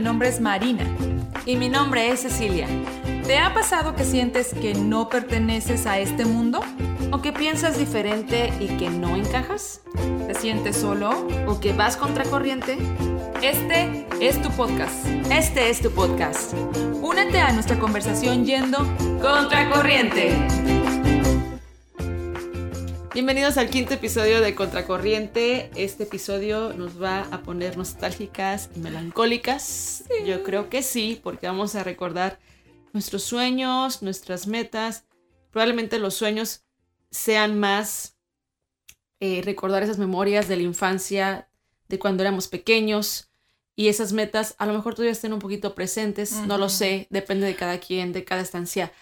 nombre es Marina. Y mi nombre es Cecilia. ¿Te ha pasado que sientes que no perteneces a este mundo? ¿O que piensas diferente y que no encajas? ¿Te sientes solo? ¿O que vas contracorriente? Este es tu podcast. Este es tu podcast. Únete a nuestra conversación yendo contracorriente. Bienvenidos al quinto episodio de Contracorriente. Este episodio nos va a poner nostálgicas y melancólicas. Yo creo que sí, porque vamos a recordar nuestros sueños, nuestras metas. Probablemente los sueños sean más eh, recordar esas memorias de la infancia, de cuando éramos pequeños. Y esas metas a lo mejor todavía estén un poquito presentes, no lo sé, depende de cada quien, de cada estancia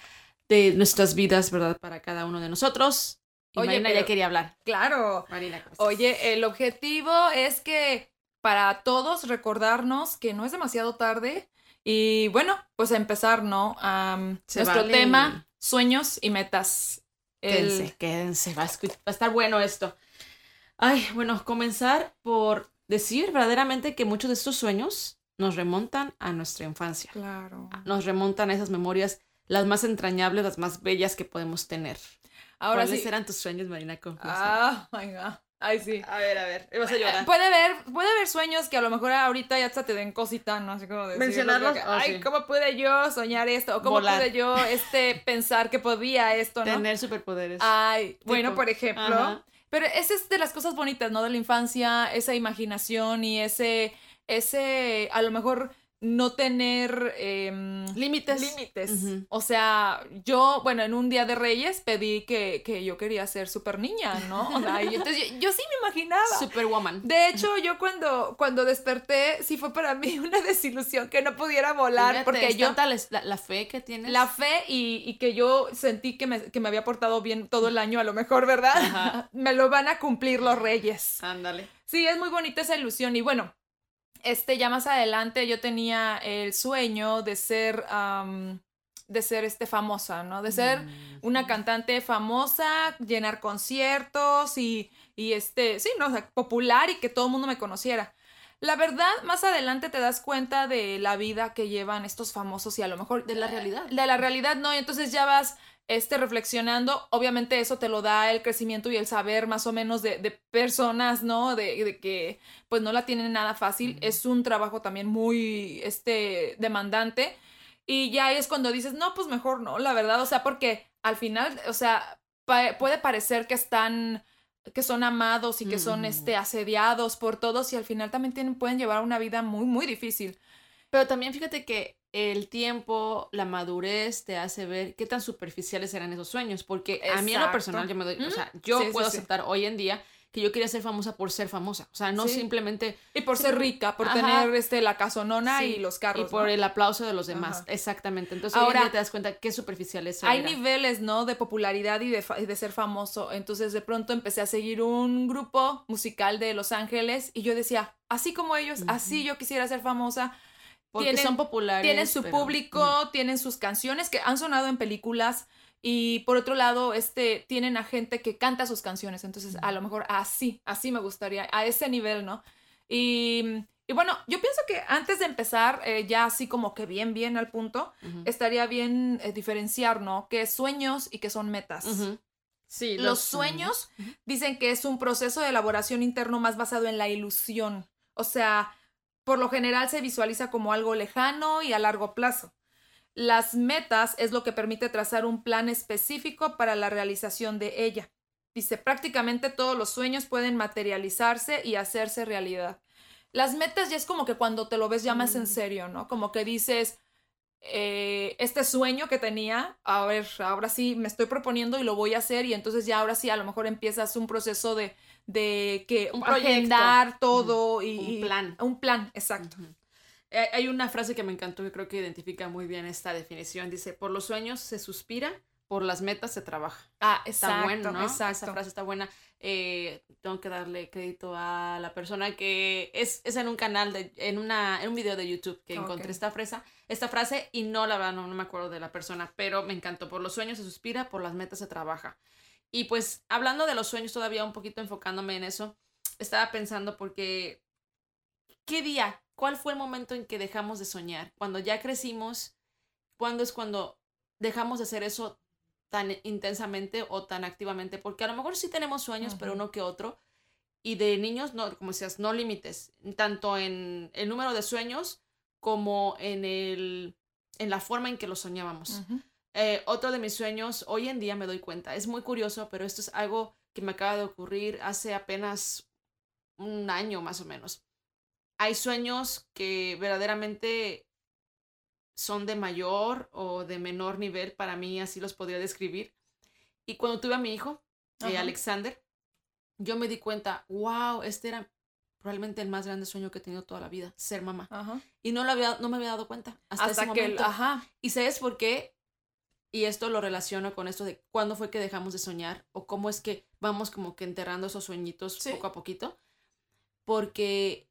de nuestras vidas, ¿verdad? Para cada uno de nosotros. Y Oye, Marina pero- ya quería hablar. Claro. Marina. Oye, el objetivo es que para todos recordarnos que no es demasiado tarde y bueno, pues a empezar, ¿no? Se nuestro vale. tema, sueños y metas. El- Quédense, quédense, va a, va a estar bueno esto. Ay, bueno, comenzar por decir verdaderamente que muchos de estos sueños nos remontan a nuestra infancia. Claro. Nos remontan a esas memorias, las más entrañables, las más bellas que podemos tener. Ahora ¿Cuáles sí. eran tus sueños, Marina? Confiesa. Ah, my God. Ay, sí. A ver, a ver, vas a llorar. Puede haber, puede haber sueños que a lo mejor ahorita ya hasta te den cosita, ¿no? Así como decir, Mencionarlos, que, oh, Ay, sí. ¿cómo pude yo soñar esto? ¿O cómo Volar. pude yo este, pensar que podía esto, no? Tener superpoderes. Ay, bueno, por ejemplo. Ajá. Pero esa es de las cosas bonitas, ¿no? De la infancia, esa imaginación y ese, ese, a lo mejor no tener em, Límites. límites. O sea, yo, bueno, en un día de Reyes pedí que, que yo quería ser súper niña, ¿no? O sea, entonces yo, yo sí me imaginaba. Superwoman. De hecho, yo cuando, cuando desperté, sí fue para mí una desilusión que no pudiera volar, Fíjate, porque yo tanta la- la fe que tienes. la fe y, y que yo sentí que me, que me había portado bien todo el año, a lo mejor, ¿verdad? Ajá. me lo van a cumplir los reyes. Ándale. Sí, es muy bonita esa ilusión. Y bueno, este, ya más adelante yo tenía el sueño de ser, de ser este famosa, ¿no? De ser Mm. una cantante famosa, llenar conciertos y, y este, sí, ¿no? O sea, popular y que todo el mundo me conociera. La verdad, más adelante te das cuenta de la vida que llevan estos famosos y a lo mejor De la realidad. de la realidad no, y entonces ya vas este, reflexionando, obviamente eso te lo da el crecimiento y el saber más o menos de, de personas, ¿no? De, de que pues no la tienen nada fácil, es un trabajo también muy, este, demandante, y ya es cuando dices, no, pues mejor no, la verdad, o sea, porque al final, o sea, pa- puede parecer que están que son amados y que son este asediados por todos y al final también tienen, pueden llevar una vida muy muy difícil. Pero también fíjate que el tiempo, la madurez te hace ver qué tan superficiales eran esos sueños. Porque a mí en lo Exacto. personal, yo me doy, o sea, yo Sí, sí, puedo sí. aceptar hoy en día que yo quería ser famosa por ser famosa. O sea, no Sí. simplemente Y por Sí, ser rica, por Ajá. tener este la casonona Sí, y los carros. y por ¿no? el aplauso de los demás. Ajá. Exactamente. Entonces hoy en Ahora, día te das cuenta qué superficiales Hay eran. niveles, ¿no? De popularidad y de, y de ser famoso. Entonces de pronto empecé a seguir un grupo musical de Los Ángeles y yo decía, así como ellos, así Ujú. yo quisiera ser famosa. Porque tienen- son populares. Tienen su pero- público, Ujú. tienen sus canciones que han sonado en películas y por otro lado, este, tienen a gente que canta sus canciones. Entonces, a lo mejor así, así me gustaría, a ese nivel, ¿no? Y, y bueno, yo pienso que antes de empezar, eh, ya así como que bien, bien al punto, estaría bien eh, diferenciar, ¿no? ¿Qué sueños y qué son metas? Sí, Los sueños dicen que es un proceso de elaboración interno más basado en la ilusión. O sea, por lo general se visualiza como algo lejano y a largo plazo. Las metas es lo que permite trazar un plan específico para la realización de ella. Dice, prácticamente todos los sueños pueden materializarse y hacerse realidad. Las metas ya es como que cuando te lo ves ya más en Mm. serio, ¿no? Como que dices, eh, este sueño que tenía, a ver, ahora sí me estoy proponiendo y lo voy a hacer y entonces ya ahora sí a lo mejor empiezas un proceso de, de que Un proyecto. agendar todo y Un y- plan. Un plan, exacto. Eh, Hay una frase que me encantó que creo que identifica muy bien esta definición. Dice, por los sueños se suspira, por las metas se trabaja. Ah, Está exacto, bueno, ¿no? exacto. Esa frase está buena. Eh, tengo que darle crédito a la persona que es, es en un canal, de, en, una, en un video de YouTube que Ok. encontré esta, fresa, esta frase y no la verdad, no, no me acuerdo de la persona, pero me encantó. Por los sueños se suspira, por las metas se trabaja. Y pues hablando de los sueños, todavía un poquito enfocándome en eso, estaba pensando porque, ¿qué día ¿cuál fue el momento en que dejamos de soñar? Cuando ya crecimos, ¿cuándo es cuando dejamos de hacer eso tan intensamente o tan activamente? Porque a lo mejor sí tenemos sueños, pero uno que otro. Y de niños, no, como decías, no límites, tanto en el número de sueños como en, el, en la forma en que los soñábamos. Eh, otro de mis sueños, hoy en día me doy cuenta, es muy curioso, pero esto es algo que me acaba de ocurrir hace apenas un año más o menos. Hay sueños que verdaderamente son de mayor o de menor nivel, para mí así los podría describir. Y cuando tuve a mi hijo, eh, Alexander, yo me di cuenta, wow, este era probablemente el más grande sueño que he tenido toda la vida, ser mamá. Y no, lo había, no me había dado cuenta hasta, ese momento. ajá. Y sabes por qué, y esto lo relaciono con esto de cuándo fue que dejamos de soñar o cómo es que vamos como que enterrando esos sueñitos poco a poquito. Porque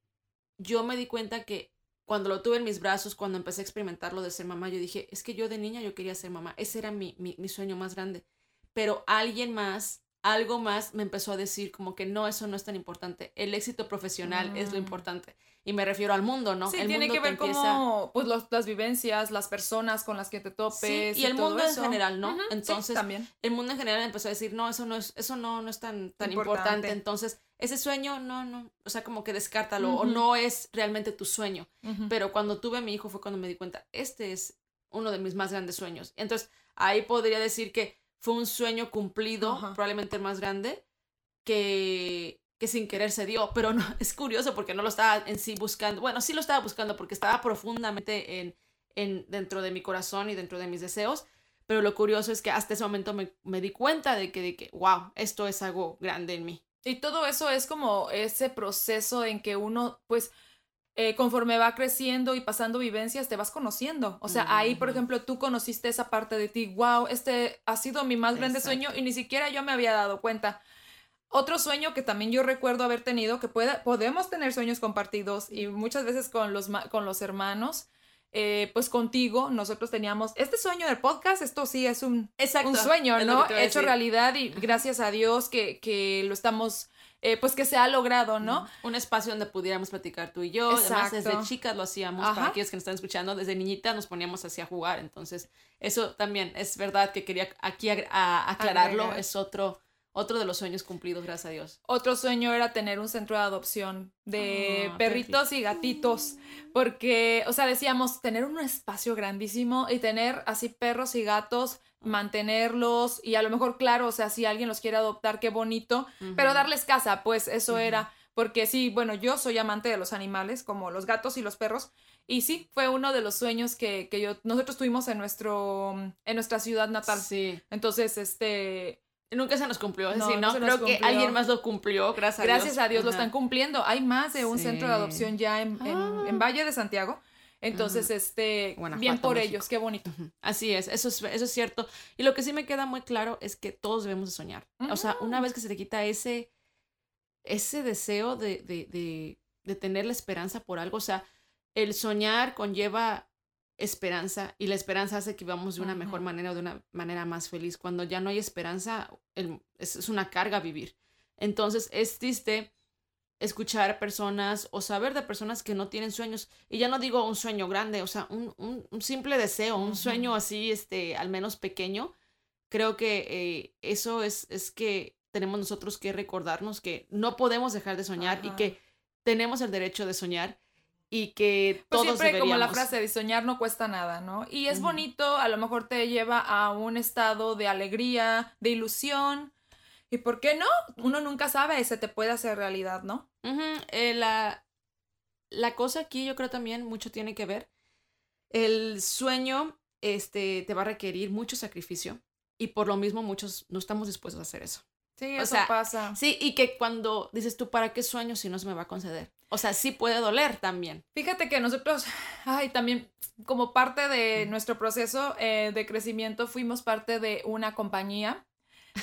yo me di cuenta que cuando lo tuve en mis brazos, cuando empecé a experimentar lo de ser mamá, yo dije, es que yo de niña yo quería ser mamá. Ese era mi, mi, mi sueño más grande. Pero alguien más algo más me empezó a decir como que no, eso no es tan importante. El éxito profesional es lo mm. importante. Y me refiero al mundo, ¿no? Sí, el tiene que ver como pues, las vivencias, las personas con las que te topes. y, el mundo en general, ¿no? Entonces, también. el mundo en general empezó a decir, no, eso no es, eso no, no es tan, tan importante. Entonces, ese sueño, no, no, o sea, como que descártalo, o no es realmente tu sueño. Pero cuando tuve a mi hijo fue cuando me di cuenta, este es uno de mis más grandes sueños. Entonces, ahí podría decir que fue un sueño cumplido, probablemente más grande, que, que sin querer se dio, pero no, es curioso porque no lo estaba en sí buscando, bueno, sí lo estaba buscando porque estaba profundamente en, en, dentro de mi corazón y dentro de mis deseos, pero lo curioso es que hasta ese momento me, me di cuenta de que, de que, wow, esto es algo grande en mí. Y todo eso es como ese proceso en que uno, pues, eh, conforme va creciendo y pasando vivencias, te vas conociendo. O sea, ahí, por ejemplo, tú conociste esa parte de ti, wow, este ha sido mi más grande sueño y ni siquiera yo me había dado cuenta. Otro sueño que también yo recuerdo haber tenido, que pueda, podemos tener sueños compartidos y muchas veces con los, con los hermanos, eh, pues contigo nosotros teníamos este sueño del podcast, esto sí es un, un sueño, ¿no? Hecho realidad y gracias a Dios que, que lo estamos eh, pues que se ha logrado, ¿no? Un espacio donde pudiéramos platicar tú y yo. Además, desde chicas lo hacíamos, para aquellos que nos están escuchando, desde niñita nos poníamos así a jugar. Entonces, eso también es verdad que quería aquí aclararlo. Es otro, otro de los sueños cumplidos, gracias a Dios. Otro sueño era tener un centro de adopción de ah, perritos y gatitos, porque, o sea, decíamos tener un espacio grandísimo y tener así perros y gatos mantenerlos y a lo mejor, claro, o sea, si alguien los quiere adoptar, qué bonito, pero darles casa, pues eso era, porque sí, bueno, yo soy amante de los animales, como los gatos y los perros, y sí, fue uno de los sueños que, que yo, nosotros tuvimos en, nuestro, en nuestra ciudad natal. Sí. Entonces, este... Nunca se nos cumplió, es decir, no, creo que alguien más lo cumplió, gracias a Dios. Gracias a Dios, lo están cumpliendo. Hay más de un centro de adopción ya en, en ah. Valle de Santiago. Entonces, este, bien por ellos, qué bonito. Así es, eso es, eso es cierto. Y lo que sí me queda muy claro es que todos debemos de soñar. O sea, una vez que se te quita ese, ese deseo de, de, de, de tener la esperanza por algo, o sea, el soñar conlleva esperanza y la esperanza hace que vivamos de una mejor manera o de una manera más feliz. Cuando ya no hay esperanza, es, es, una carga vivir. Entonces es triste escuchar personas o saber de personas que no tienen sueños. Y ya no digo un sueño grande, o sea, un, un, simple deseo, un sueño así, este, al menos pequeño. Creo que eh, eso es, es que tenemos nosotros que recordarnos que no podemos dejar de soñar y que tenemos el derecho de soñar y que pues todos siempre como la frase de soñar no cuesta nada, ¿no? Y es bonito, a lo mejor te lleva a un estado de alegría, de ilusión, ¿Y por qué no? Uno nunca sabe, se te puede hacer realidad, ¿no? Eh, la, la cosa aquí yo creo también mucho tiene que ver. El sueño este, te va a requerir mucho sacrificio y por lo mismo muchos no estamos dispuestos a hacer eso. Sí, eso pasa. Sí, y que cuando dices tú, ¿para qué sueño si no se me va a conceder? O sea, sí puede doler también. Fíjate que nosotros, ay, también como parte de nuestro proceso eh, de crecimiento, fuimos parte de una compañía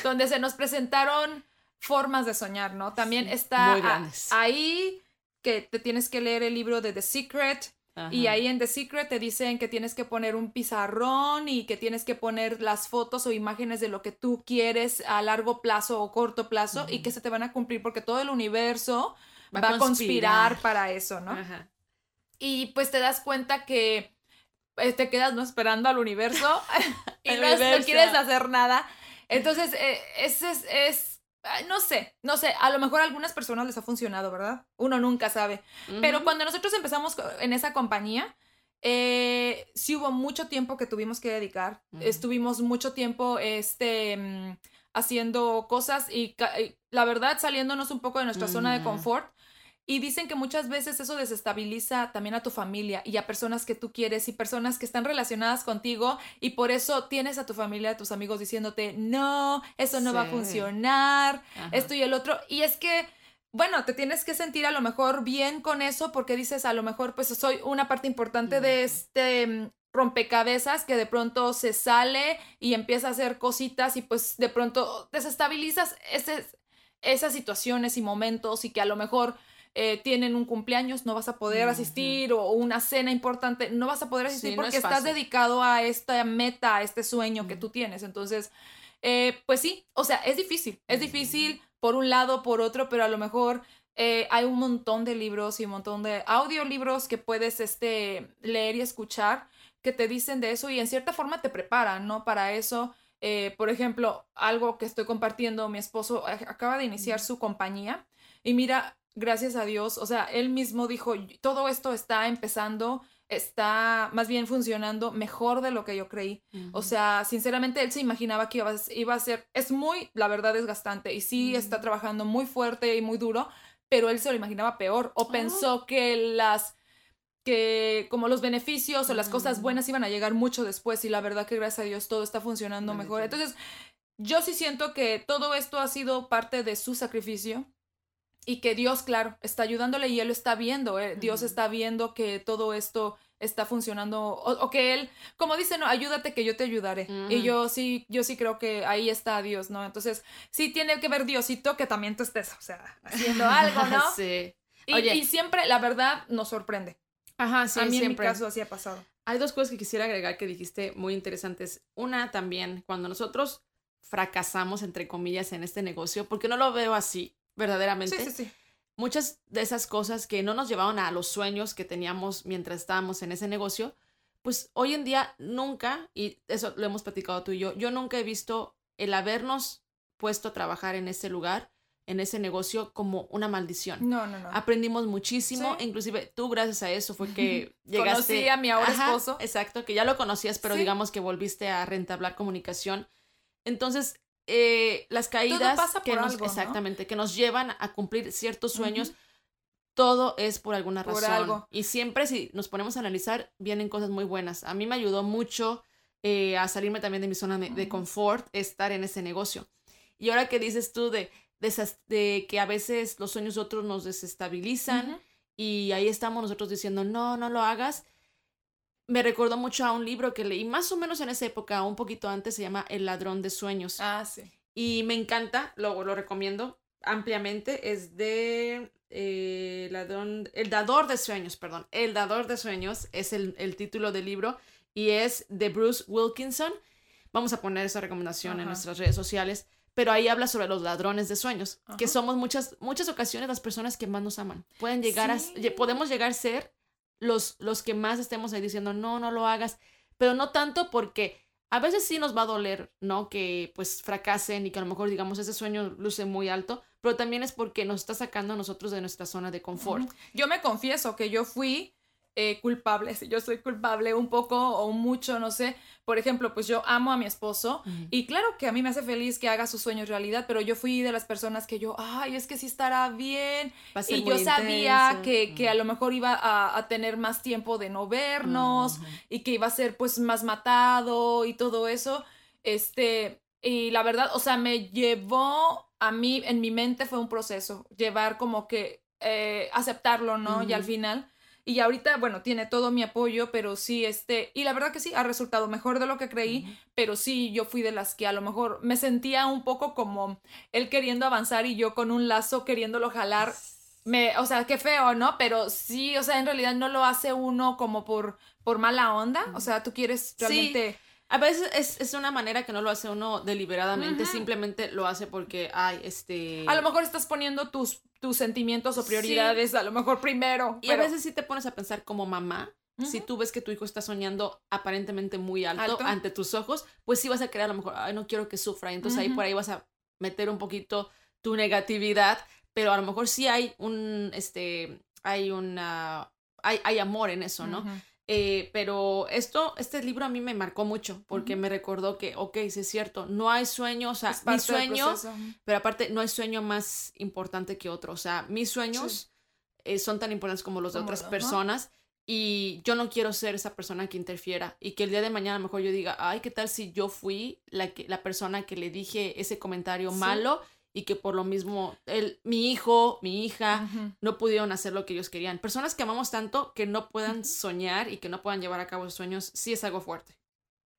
donde se nos presentaron formas de soñar, ¿no? También está ahí que te tienes que leer el libro de The Secret. Y ahí en The Secret te dicen que tienes que poner un pizarrón y que tienes que poner las fotos o imágenes de lo que tú quieres a largo plazo o corto plazo y que se te van a cumplir porque todo el universo va, a conspirar para eso, ¿no? y pues te das cuenta que eh, te quedas no esperando al universo y no, quieres hacer nada. Entonces, eh, ese es, es, no sé, no sé, a lo mejor a algunas personas les ha funcionado, ¿verdad? Uno nunca sabe. Pero cuando nosotros empezamos en esa compañía, eh, sí hubo mucho tiempo que tuvimos que dedicar. Estuvimos mucho tiempo este, mm, haciendo cosas y, la verdad saliéndonos un poco de nuestra zona de confort. Y dicen que muchas veces eso desestabiliza también a tu familia y a personas que tú quieres y personas que están relacionadas contigo y por eso tienes a tu familia, a tus amigos diciéndote, no, eso no va a funcionar, esto y el otro. Y es que, bueno, te tienes que sentir a lo mejor bien con eso porque dices, a lo mejor pues soy una parte importante de este mm, rompecabezas que de pronto se sale y empieza a hacer cositas y pues de pronto desestabilizas ese, esas situaciones y momentos y que a lo mejor eh, tienen un cumpleaños, no vas a poder asistir, o una cena importante, no vas a poder asistir porque estás dedicado a esta meta, a este sueño que tú tienes. Entonces, eh, pues sí, o sea, es difícil, es difícil por un lado, por otro, pero a lo mejor eh, hay un montón de libros y un montón de audiolibros que puedes este, leer y escuchar que te dicen de eso y en cierta forma te preparan, ¿no? Para eso. por ejemplo, algo que estoy compartiendo, mi esposo acaba de iniciar su compañía y mira, gracias a Dios, o sea, él mismo dijo, todo esto está empezando, está más bien funcionando mejor de lo que yo creí. O sea, sinceramente, él se imaginaba que iba, a ser, es muy, la verdad, desgastante y sí está trabajando muy fuerte y muy duro, pero él se lo imaginaba peor o pensó que las que como los beneficios o las cosas buenas iban a llegar mucho después y la verdad que gracias a Dios todo está funcionando mejor. Entonces, yo sí siento que todo esto ha sido parte de su sacrificio y que Dios, claro, está ayudándole y Él lo está viendo, ¿eh? Dios está viendo que todo esto está funcionando o, que Él, como dice, no, ayúdate que yo te ayudaré. Y yo sí, yo sí creo que ahí está Dios, ¿no? Entonces, sí tiene que ver Diosito que también tú estés, o sea, haciendo algo, ¿no? sí. Y, y, siempre, la verdad, nos sorprende. Ajá, sí, A mí siempre. en mi caso así ha pasado. Hay dos cosas que quisiera agregar que dijiste muy interesantes. Una también, cuando nosotros fracasamos, entre comillas, en este negocio, porque no lo veo así verdaderamente. Sí, sí, sí. Muchas de esas cosas que no nos llevaban a los sueños que teníamos mientras estábamos en ese negocio, pues hoy en día nunca, y eso lo hemos platicado tú y yo, yo nunca he visto el habernos puesto a trabajar en ese lugar, en ese negocio, como una maldición. No, no, no. Aprendimos muchísimo, inclusive tú gracias a eso fue que llegaste. Conocí a mi ahora esposo. Exacto, que ya lo conocías, pero digamos que volviste a rentablar comunicación. Entonces, eh, las caídas que nos, exactamente, que nos llevan a cumplir ciertos sueños, todo es por alguna razón. Y siempre si nos ponemos a analizar, vienen cosas muy buenas. A mí me ayudó mucho eh, a salirme también de mi zona de, confort, estar en ese negocio. Y ahora que dices tú de, de, que a veces los sueños de otros nos desestabilizan y ahí estamos nosotros diciendo, no, no lo hagas me recordó mucho a un libro que leí más o menos en esa época, un poquito antes, se llama El ladrón de sueños. Ah, sí. Y me encanta, lo, lo recomiendo ampliamente. Es de eh, ladrón, El dador de sueños, perdón. El dador de sueños es el, el, título del libro y es de Bruce Wilkinson. Vamos a poner esa recomendación en nuestras redes sociales. Pero ahí habla sobre los ladrones de sueños, que somos muchas, muchas ocasiones las personas que más nos aman. Pueden llegar a, podemos llegar a ser los, los que más estemos ahí diciendo, no, no lo hagas, pero no tanto porque a veces sí nos va a doler, ¿no? Que pues fracasen y que a lo mejor digamos ese sueño luce muy alto, pero también es porque nos está sacando a nosotros de nuestra zona de confort. Yo me confieso que yo fui eh, culpable, si yo soy culpable un poco o mucho, no sé. Por ejemplo, pues yo amo a mi esposo y claro que a mí me hace feliz que haga sus sueños realidad, pero yo fui de las personas que yo, ay, es que sí estará bien. y yo sabía que, que, a lo mejor iba a, a, tener más tiempo de no vernos y que iba a ser pues más matado y todo eso. Este, y la verdad, o sea, me llevó a mí, en mi mente fue un proceso, llevar como que eh, aceptarlo, ¿no? Y al final y ahorita, bueno, tiene todo mi apoyo, pero sí, este, y la verdad que sí, ha resultado mejor de lo que creí, pero sí, yo fui de las que a lo mejor me sentía un poco como él queriendo avanzar y yo con un lazo queriéndolo jalar. Me, o sea, qué feo, ¿no? Pero sí, o sea, en realidad no lo hace uno como por, por mala onda. O sea, tú quieres realmente A veces es, es, una manera que no lo hace uno deliberadamente, simplemente lo hace porque, ay, este... A lo mejor estás poniendo tus, tus sentimientos o prioridades a lo mejor primero. Y a veces sí te pones a pensar como mamá, si tú ves que tu hijo está soñando aparentemente muy alto, ante tus ojos, pues sí vas a creer a lo mejor, ay, no quiero que sufra. Y entonces ahí por ahí vas a meter un poquito tu negatividad, pero a lo mejor sí hay un, este, hay una, hay, hay amor en eso, ¿no? Eh, pero esto, este libro a mí me marcó mucho porque me recordó que, ok, sí es cierto, no hay sueño, o sea, mi sueño, pero aparte no hay sueño más importante que otro, o sea, mis sueños eh, son tan importantes como los de otras personas y yo no quiero ser esa persona que interfiera y que el día de mañana a lo mejor yo diga, ay, ¿qué tal si yo fui la, que, la persona que le dije ese comentario malo y que por lo mismo el, mi hijo, mi hija no pudieron hacer lo que ellos querían. Personas que amamos tanto que no puedan soñar y que no puedan llevar a cabo sus sueños, sí es algo fuerte.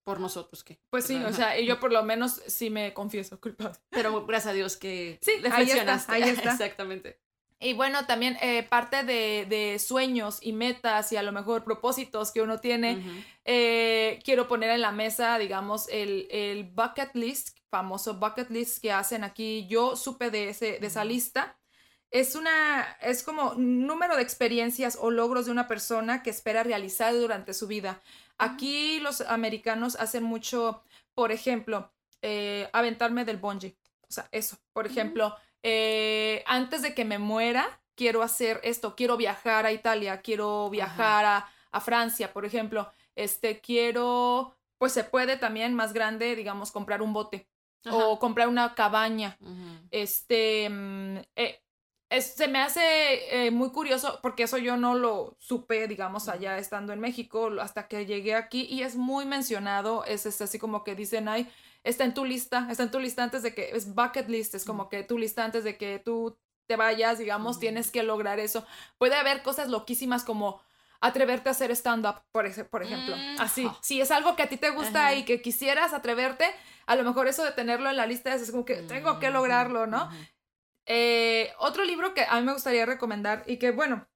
Por nosotros que. Pues sí, o sea, yo por lo menos sí me confieso culpable. Pero gracias a Dios que sí, ahí está, ahí está. Exactamente. Y bueno, también eh, parte de, de, sueños y metas y a lo mejor propósitos que uno tiene, eh, quiero poner en la mesa, digamos, el, el bucket list famoso bucket list que hacen aquí. Yo supe de, ese, de esa lista. Es una, es como número de experiencias o logros de una persona que espera realizar durante su vida. Aquí los americanos hacen mucho, por ejemplo, eh, aventarme del bungee. O sea, eso. Por ejemplo, eh, antes de que me muera, quiero hacer esto. Quiero viajar a Italia, quiero viajar a, a, Francia, por ejemplo. Este, quiero, pues se puede también más grande, digamos, comprar un bote o comprar una cabaña. Este, mm, eh, se me hace eh, muy curioso porque eso yo no lo supe, digamos, allá estando en México hasta que llegué aquí y es muy mencionado, es, es así como que dicen, ay, está en tu lista, está en tu lista antes de que, es bucket list, es como que tu lista antes de que tú te vayas, digamos, tienes que lograr eso. Puede haber cosas loquísimas como atreverte a hacer stand-up, por, por ejemplo. Mm. Así, si es algo que a ti te gusta y que quisieras atreverte, a lo mejor eso de tenerlo en la lista es como que tengo que lograrlo, ¿no? Eh, otro libro que a mí me gustaría recomendar y que, bueno,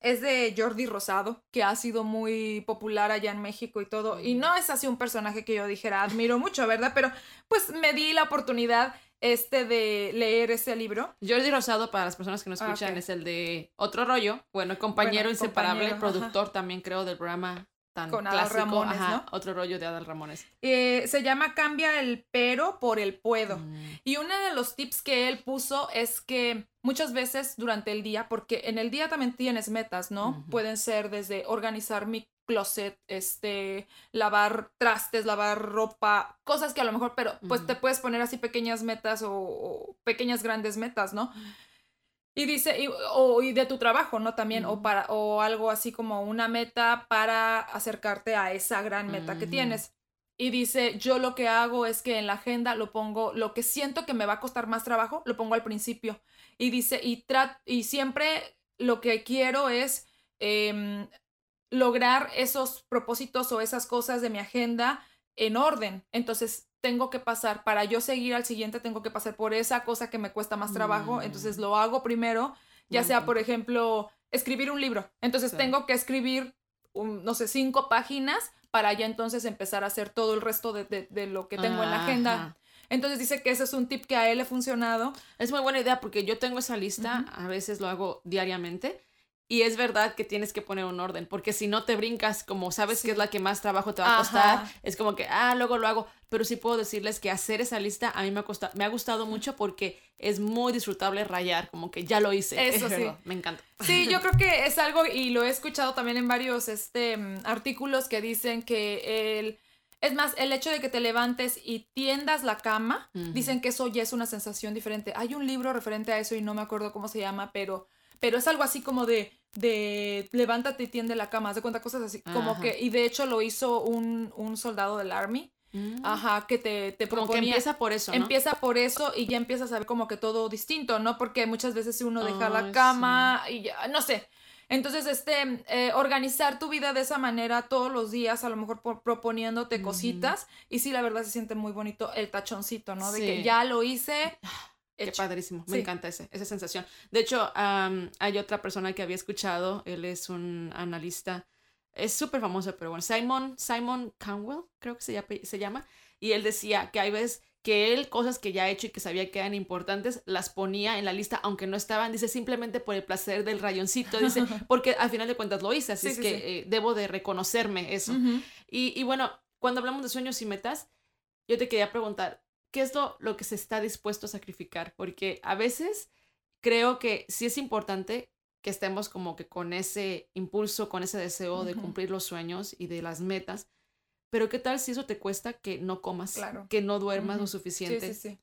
es de Jordi Rosado, que ha sido muy popular allá en México y todo. Y no es así un personaje que yo dijera, admiro mucho, ¿verdad? Pero pues me di la oportunidad este de leer ese libro. Jordi Rosado, para las personas que no escuchan, es el de Otro Rollo. Bueno, compañero inseparable, productor también creo del programa tan Con Adal Ramones, ¿no? Otro rollo de Adal Ramones. Eh, se llama Cambia el pero por el puedo. Mm. Y uno de los tips que él puso es que muchas veces durante el día, porque en el día también tienes metas, ¿no? Pueden ser desde organizar mi closet, este, lavar trastes, lavar ropa, cosas que a lo mejor, pero pues te puedes poner así pequeñas metas o, o pequeñas grandes metas, ¿no? Y dice, y, o y de tu trabajo, ¿no? También, o, para, o algo así como una meta para acercarte a esa gran meta que tienes. Y dice, yo lo que hago es que en la agenda lo pongo, lo que siento que me va a costar más trabajo, lo pongo al principio. Y dice, y, y siempre lo que quiero es em, lograr esos propósitos o esas cosas de mi agenda en orden. Entonces, tengo que pasar, para yo seguir al siguiente, tengo que pasar por esa cosa que me cuesta más trabajo, entonces mm. lo hago primero, ya sea, por ejemplo, escribir un libro. Entonces tengo que escribir, no sé, cinco páginas para ya entonces empezar a hacer todo el resto de, lo que tengo en la agenda. Entonces dice que ese es un tip que a él le ha funcionado. Es muy buena idea porque yo tengo esa lista, a veces lo hago diariamente y es verdad que tienes que poner un orden, porque si no te brincas, como sabes que es la que más trabajo te va a costar, es como que, ah, luego lo hago. Pero sí puedo decirles que hacer esa lista a mí me ha, costado, me ha gustado mucho porque es muy disfrutable rayar, como que ya lo hice. Eso sí. me encanta. Sí, yo creo que es algo, y lo he escuchado también en varios este, mm, artículos que dicen que el... Es más, el hecho de que te levantes y tiendas la cama, dicen que eso ya es una sensación diferente. Hay un libro referente a eso y no me acuerdo cómo se llama, pero pero es algo así como de, de levántate y tiende la cama, haz de cuenta cosas así, como que, y de hecho lo hizo un, un soldado del Army. Mm. Ajá, que te, te como que empieza por eso, ¿no? Empieza por eso y ya empiezas a ver como que todo distinto, ¿no? Porque muchas veces uno deja la cama y ya, no sé. Entonces, este, eh, organizar tu vida de esa manera todos los días, a lo mejor proponiéndote cositas, y sí, la verdad se siente muy bonito el tachoncito, ¿no? De que ya lo hice, ah. Qué padrísimo, me encanta ese, esa sensación. De hecho, hay otra persona que había escuchado, él es un analista es súper famoso, pero bueno, Simon, Simon Canwell, creo que se llama, se llama, y él decía que hay veces que él cosas que ya ha hecho y que sabía que eran importantes, las ponía en la lista, aunque no estaban, dice, simplemente por el placer del rayoncito, dice, porque al final de cuentas lo hice, así es que eh, debo de reconocerme eso. y, y, bueno, cuando hablamos de sueños y metas, yo te quería preguntar, ¿qué es lo, lo que se está dispuesto a sacrificar? Porque a veces creo que sí es importante que estemos como que con ese impulso, con ese deseo de cumplir los sueños y de las metas. Pero ¿qué tal si eso te cuesta que no comas, que no duermas lo suficiente? Sí, sí,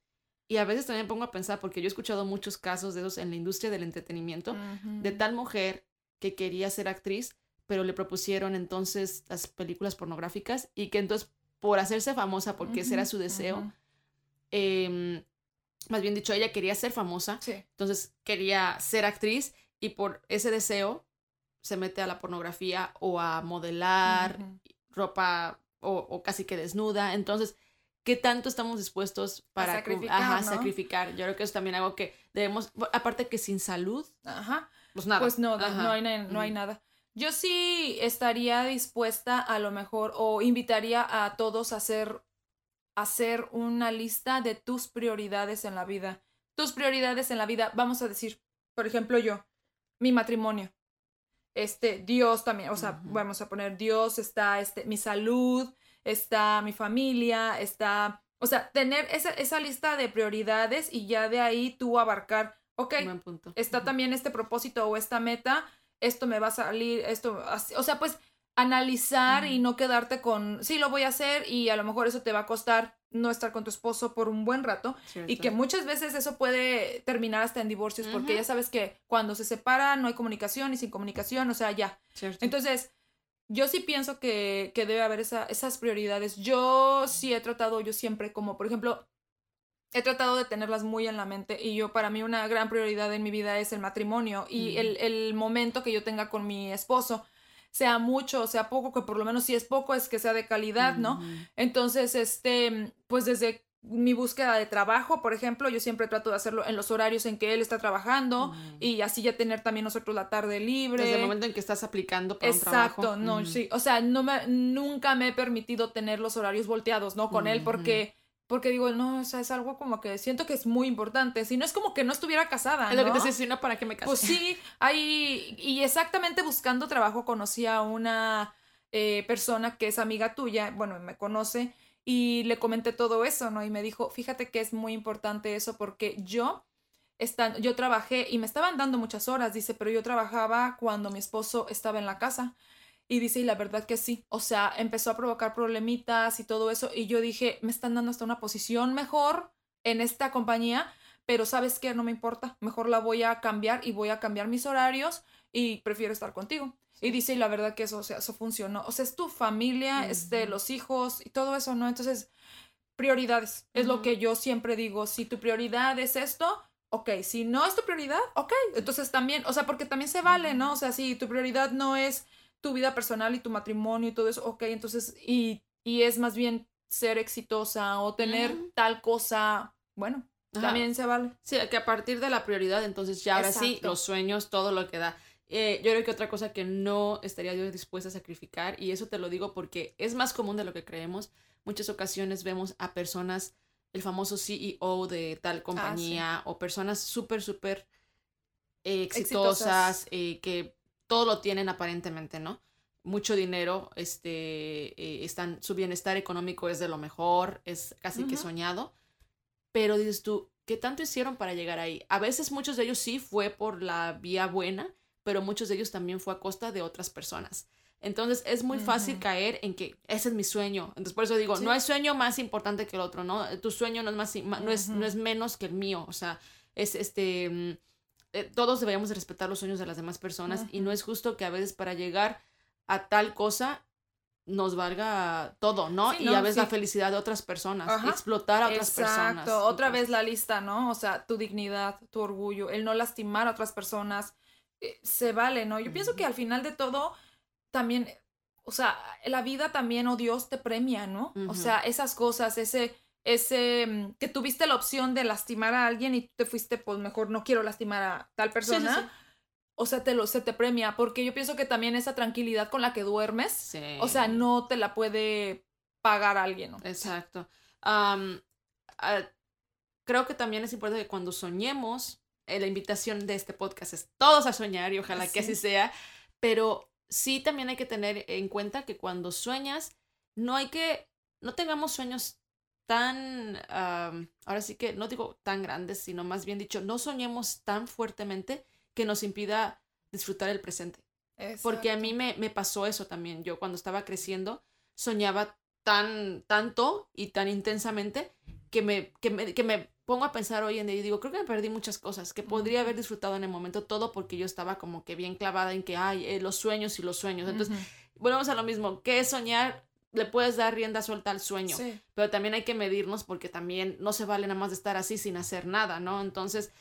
y a veces también pongo a pensar, porque yo he escuchado muchos casos de esos en la industria del entretenimiento, de tal mujer que quería ser actriz, pero le propusieron entonces las películas pornográficas y que entonces por hacerse famosa, porque ese era su deseo, eh, más bien dicho, ella quería ser famosa, entonces quería ser actriz y por ese deseo se mete a la pornografía o a modelar ropa o, casi que desnuda. Entonces, ¿qué tanto estamos dispuestos para sacrificar, sacrificar? Yo creo que es también algo que debemos, aparte que sin salud, Ajá. pues nada. Pues no, no hay, no hay nada. Yo sí estaría dispuesta a lo mejor o invitaría a todos a hacer hacer una lista de tus prioridades en la vida. Tus prioridades en la vida, vamos a decir, por ejemplo, yo, mi matrimonio. Este, Dios también, o sea, vamos a poner Dios, está este, mi salud, está mi familia, está, o sea, tener esa, esa lista de prioridades y ya de ahí tú abarcar, ok, está también este propósito o esta meta, esto me va a salir, esto, o sea, pues analizar y no quedarte con, sí, lo voy a hacer y a lo mejor eso te va a costar no estar con tu esposo por un buen rato y que muchas veces eso puede terminar hasta en divorcios porque ya sabes que cuando se separan no hay comunicación y sin comunicación, o sea, ya. Entonces, yo sí pienso que, que debe haber esa, esas prioridades. Yo sí he tratado, yo siempre como, por ejemplo, he tratado de tenerlas muy en la mente y yo para mí una gran prioridad en mi vida es el matrimonio y el, el momento que yo tenga con mi esposo sea mucho o sea poco, que por lo menos si es poco es que sea de calidad, ¿no? Entonces, este, pues desde mi búsqueda de trabajo, por ejemplo, yo siempre trato de hacerlo en los horarios en que él está trabajando y así ya tener también nosotros la tarde libre. Desde el momento en que estás aplicando para Exacto, un trabajo. no, sí, o sea, no me, nunca me he permitido tener los horarios volteados, ¿no? Con él porque porque digo, no, o sea, es algo como que siento que es muy importante. Si no es como que no estuviera casada. Es lo que te decía, si no, ¿para qué me casé? Pues sí, hay. Y exactamente buscando trabajo conocí a una eh, persona que es amiga tuya, bueno, me conoce, y le comenté todo eso, ¿no? Y me dijo, fíjate que es muy importante eso porque yo. Están, yo trabajé y me estaban dando muchas horas, dice, pero yo trabajaba cuando mi esposo estaba en la casa. Y dice, y la verdad que sí, o sea, empezó a provocar problemitas y todo eso. Y yo dije, me están dando hasta una posición mejor en esta compañía, pero sabes qué, no me importa, mejor la voy a cambiar y voy a cambiar mis horarios y prefiero estar contigo. Y dice, y la verdad que eso, o sea, eso funcionó. O sea, es tu familia, es de los hijos y todo eso, ¿no? Entonces, prioridades, es lo que yo siempre digo, si tu prioridad es esto, ok, si no es tu prioridad, ok, entonces también, o sea, porque también se vale, ¿no? O sea, si tu prioridad no es tu vida personal y tu matrimonio y todo eso, ok, entonces, y, y es más bien ser exitosa o tener tal cosa, bueno, también se vale. Sí, que a partir de la prioridad, entonces ya ahora sí, los sueños, todo lo que da. Eh, yo creo que otra cosa que no estaría yo dispuesta a sacrificar, y eso te lo digo porque es más común de lo que creemos, muchas ocasiones vemos a personas, el famoso CEO de tal ah, compañía, o personas súper, súper eh, exitosas, eh, que todo lo tienen aparentemente, ¿no? Mucho dinero, este, eh, están, su bienestar económico es de lo mejor, es casi que soñado, pero dices tú, ¿qué tanto hicieron para llegar ahí? A veces muchos de ellos sí fue por la vía buena, pero muchos de ellos también fue a costa de otras personas. Entonces es muy fácil caer en que ese es mi sueño. Entonces por eso digo, no hay sueño más importante que el otro, ¿no? Tu sueño no es, más, no es, no es menos que el mío. O sea, es este mm, eh, todos deberíamos respetar los sueños de las demás personas y no es justo que a veces para llegar a tal cosa nos valga todo, ¿no? y a veces la felicidad de otras personas, explotar a otras personas. Exacto, otra vez la lista, ¿no? O sea, tu dignidad, tu orgullo, el no lastimar a otras personas, eh, se vale, ¿no? Yo pienso que al final de todo, también, o sea, la vida también, o oh Dios te premia, ¿no? O sea, esas cosas, ese ese mm, que tuviste la opción de lastimar a alguien y tú te fuiste, pues mejor no quiero lastimar a tal persona. o sea, te lo, se te premia, porque yo pienso que también esa tranquilidad con la que duermes, o sea, no te la puede pagar alguien, ¿no? Exacto. Ah, creo que también es importante que cuando soñemos, eh, la invitación de este podcast es todos a soñar y ojalá que así sea, pero sí también hay que tener en cuenta que cuando sueñas, no hay que, no tengamos sueños tan, ahora sí que no digo tan grandes, sino más bien dicho, no soñemos tan fuertemente que nos impida disfrutar el presente. Porque a mí me, me, pasó eso también. Yo cuando estaba creciendo soñaba tan, tanto y tan intensamente que me, que me, que me pongo a pensar hoy en día y digo, creo que me perdí muchas cosas, que podría haber disfrutado en el momento todo porque yo estaba como que bien clavada en que, hay eh, los sueños y los sueños. Entonces, volvemos a lo mismo, ¿qué es soñar? Le puedes dar rienda suelta al sueño, pero también hay que medirnos porque también no se vale nada más de estar así sin hacer nada, ¿no? Entonces,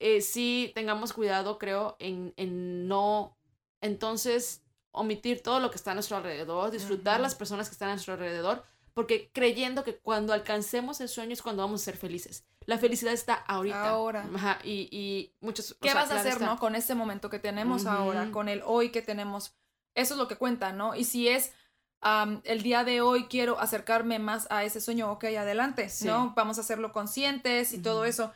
eh, sí tengamos cuidado, creo, en, en no, entonces, omitir todo lo que está a nuestro alrededor, disfrutar las personas que están a nuestro alrededor, porque creyendo que cuando alcancemos el sueño es cuando vamos a ser felices. La felicidad está ahorita. Ahora. Ajá, y, y muchos... ¿Qué vas a hacer, no? Con este momento que tenemos ahora, con el hoy que tenemos. Eso es lo que cuenta, ¿no? Y si es el día de hoy quiero acercarme más a ese sueño, ok, adelante, ¿no? Vamos a hacerlo conscientes y todo eso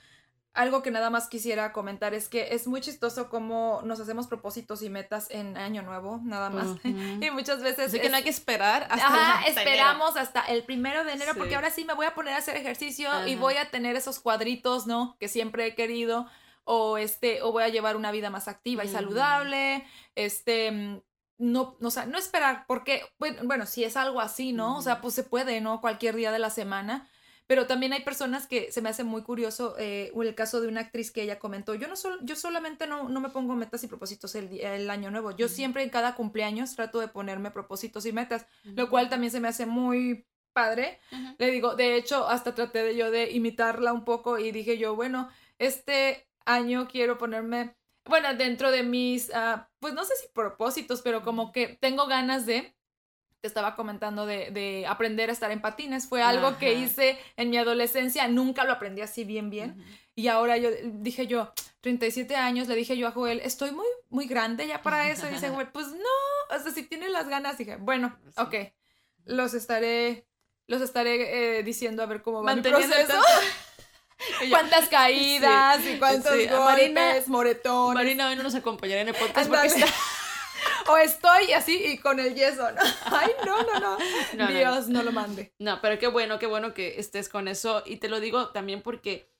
algo que nada más quisiera comentar es que es muy chistoso cómo nos hacemos propósitos y metas en año nuevo, nada más. y muchas veces... Así que no hay que esperar hasta, Ajá, esperamos hasta el primero de enero porque ahora sí me voy a poner a hacer ejercicio y voy a tener esos cuadritos, ¿no? Que siempre he querido. O, este, o voy a llevar una vida más activa y saludable. Este, mm, no, o sea, no esperar, porque, bueno, si es algo así, ¿no? O sea, pues se puede, ¿no? Cualquier día de la semana pero también hay personas que se me hace muy curioso, eh, el caso de una actriz que ella comentó, yo no yo solamente no, no, me pongo metas y propósitos el, el año nuevo, yo siempre en cada cumpleaños trato de ponerme propósitos y metas, lo cual también se me hace muy padre. Le digo, de hecho, hasta traté de yo de imitarla un poco y dije yo, bueno, este año quiero ponerme, bueno, dentro de mis, ah, pues no sé si propósitos, pero como que tengo ganas de te estaba comentando de, aprender a estar en patines. Fue algo que hice en mi adolescencia, nunca lo aprendí así bien, bien. Y ahora yo dije yo, 37 años, le dije yo a Joel, estoy muy, muy grande ya para eso. Y dice Joel, pues no, o sea, si tienes las ganas, dije, bueno, ok, los estaré, los estaré eh, diciendo a ver cómo va mi proceso. cuántas caídas y cuántos golpes, moretones. Marina hoy no nos acompañará en el podcast porque está o estoy así y con el yeso, ¿no? Ay, no, no, no. Dios, no, lo mande. No, pero qué bueno, qué bueno que estés con eso. Y te lo digo también porque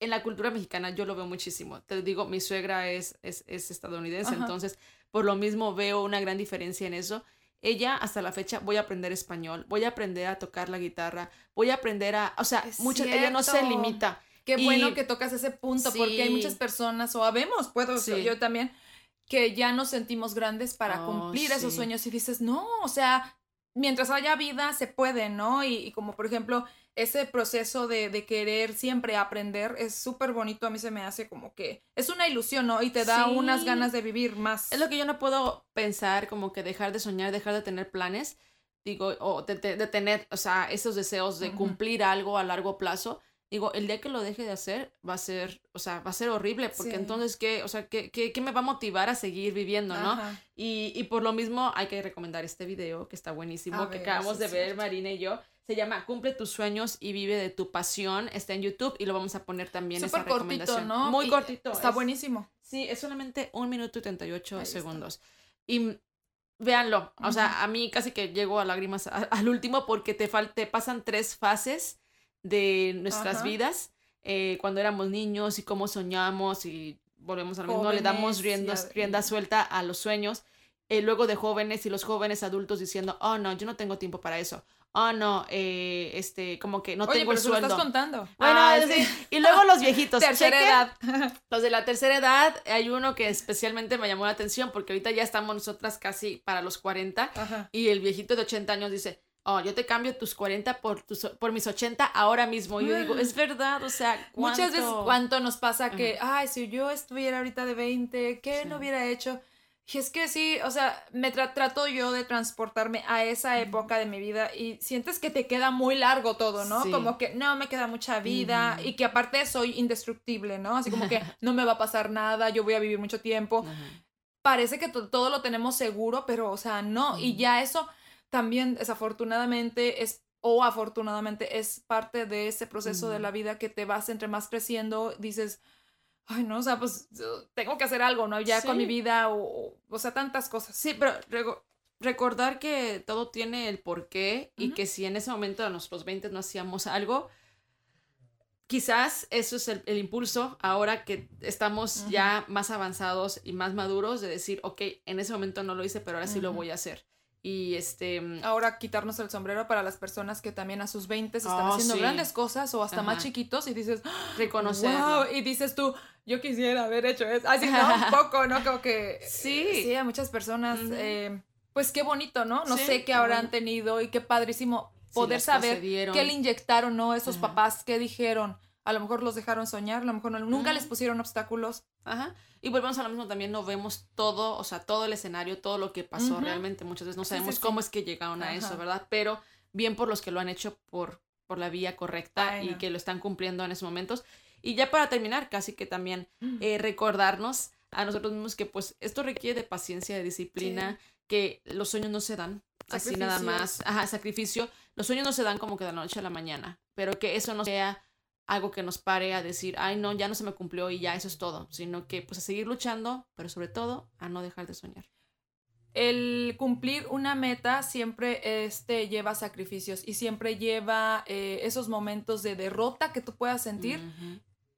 en la cultura mexicana yo lo veo muchísimo. Te digo, mi suegra es, es, estadounidense, entonces por lo mismo veo una gran diferencia en eso. Ella hasta la fecha voy a aprender español, voy a aprender a tocar la guitarra, voy a aprender a, o sea, muchas, ella no se limita. Qué bueno que tocas ese punto, porque hay muchas personas, o habemos, puedo, sí. yo también, que ya nos sentimos grandes para oh, cumplir esos sueños y dices, no, o sea, mientras haya vida se puede, ¿no? Y, como por ejemplo, ese proceso de, de querer siempre aprender es súper bonito, a mí se me hace como que es una ilusión, ¿no? Y te da unas ganas de vivir más. Es lo que yo no puedo pensar, como que dejar de soñar, dejar de tener planes, digo, o de, tener, o sea, esos deseos de cumplir algo a largo plazo digo, el día que lo deje de hacer va a ser, o sea, va a ser horrible, porque entonces, ¿qué, o sea, ¿qué, qué, qué, me va a motivar a seguir viviendo, no? Y, y, por lo mismo hay que recomendar este video que está buenísimo, que acabamos de ver Marina y yo. Se llama Cumple tus sueños y vive de tu pasión. Está en YouTube y lo vamos a poner también Súper esa cortito, ¿no? Muy cortito. Está buenísimo. Sí, es solamente un minuto y 38 segundos. Y véanlo. O sea, a mí casi que llego a lágrimas al último porque te, te pasan tres fases de nuestras vidas, eh, cuando éramos niños y cómo soñamos y volvemos al mismo, le damos rienda suelta a los sueños. Eh, luego de jóvenes y los jóvenes adultos diciendo, oh no, yo no tengo tiempo para eso. Oh no, eh, este, como que no tengo el sueldo. Lo estás contando. Bueno, ah, Y luego los viejitos. tercera edad. Los de la tercera edad, hay uno que especialmente me llamó la atención porque ahorita ya estamos nosotras casi para los 40 y el viejito de 80 años dice, oh, yo te cambio tus 40 por, tus, por mis 80 ahora mismo. Y yo digo, es verdad, o sea, muchas veces cuánto nos pasa que, ay, si yo estuviera ahorita de 20, ¿qué no hubiera hecho? Y es que sí, o sea, me trato yo de transportarme a esa época de mi vida y sientes que te queda muy largo todo, ¿no? Como que no me queda mucha vida y que aparte soy indestructible, ¿no? Así como que no me va a pasar nada, yo voy a vivir mucho tiempo. Parece que todo lo tenemos seguro, pero, o sea, no. Y ya eso también, desafortunadamente, es o afortunadamente es parte de ese proceso de la vida que te vas entre más creciendo, dices, ay, no, o sea, pues tengo que hacer algo, ¿no? Ya con mi vida o, o sea, tantas cosas. Sí, pero recordar que todo tiene el porqué y que si en ese momento a nuestros 20 no hacíamos algo, quizás eso es el, impulso ahora que estamos ya más avanzados y más maduros de decir, ok, en ese momento no lo hice, pero ahora sí lo voy a hacer. Y este. Ahora quitarnos el sombrero para las personas que también a sus 20 están oh, haciendo grandes cosas o hasta más chiquitos y dices, ¡Ah! reconocerlo. y dices tú, yo quisiera haber hecho eso. Así, ¿no? Un poco, ¿no? Como que. Sí. Sí, a muchas personas. Eh, pues qué bonito, ¿no? No sé qué habrán tenido y qué padrísimo poder saber qué le inyectaron, ¿no? Esos papás, qué dijeron. A lo mejor los dejaron soñar, a lo mejor nunca les pusieron obstáculos. Ajá. Y volvemos a lo mismo, también no vemos todo, o sea, todo el escenario, todo lo que pasó realmente. Muchas veces no sabemos cómo es que llegaron a eso, ¿verdad? Pero bien por los que lo han hecho por, por la vía correcta y que lo están cumpliendo en esos momentos. Y ya para terminar, casi que también mm. eh, recordarnos a nosotros mismos que pues esto requiere de paciencia, de disciplina, que los sueños no se dan así nada más. Ajá, sacrificio. Los sueños no se dan como que de la noche a la mañana, pero que eso no sea algo que nos pare a decir, ay no, ya no se me cumplió y ya eso es todo, sino que pues a seguir luchando, pero sobre todo a no dejar de soñar. El cumplir una meta siempre este, lleva sacrificios y siempre lleva eh, esos momentos de derrota que tú puedas sentir.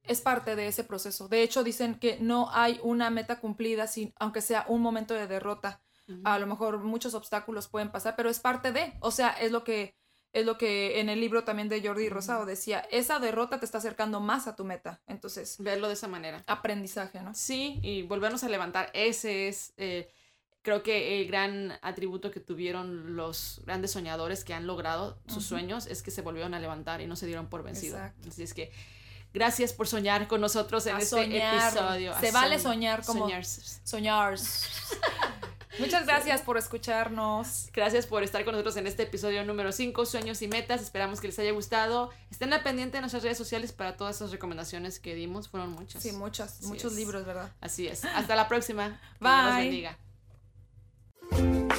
Es parte de ese proceso. De hecho, dicen que no hay una meta cumplida sin, aunque sea un momento de derrota. A lo mejor muchos obstáculos pueden pasar, pero es parte de, o sea, es lo que es lo que en el libro también de Jordi Rosado decía, esa derrota te está acercando más a tu meta. Entonces, verlo de esa manera. Aprendizaje, ¿no? Sí, y volvernos a levantar. Ese es, eh, creo que el gran atributo que tuvieron los grandes soñadores que han logrado sus sueños es que se volvieron a levantar y no se dieron por vencido. Así es que gracias por soñar con nosotros en este episodio. Se vale soñar como soñar. soñar. Muchas gracias por escucharnos. Gracias por estar con nosotros en este episodio número 5, Sueños y Metas. Esperamos que les haya gustado. Estén al pendiente de nuestras redes sociales para todas esas recomendaciones que dimos. Fueron muchas. Sí, muchas. muchos libros, ¿verdad? Así es. Hasta la próxima. Bye.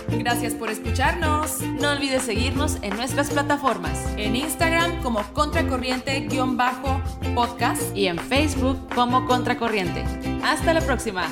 Gracias por escucharnos. No olvides seguirnos en nuestras plataformas. En Instagram como Contracorriente-podcast y en Facebook como Contracorriente. Hasta la próxima.